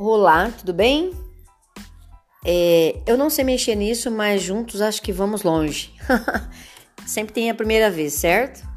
Olá, tudo bem? É, eu não sei mexer nisso, mas juntos acho que vamos longe. Sempre tem a primeira vez, certo?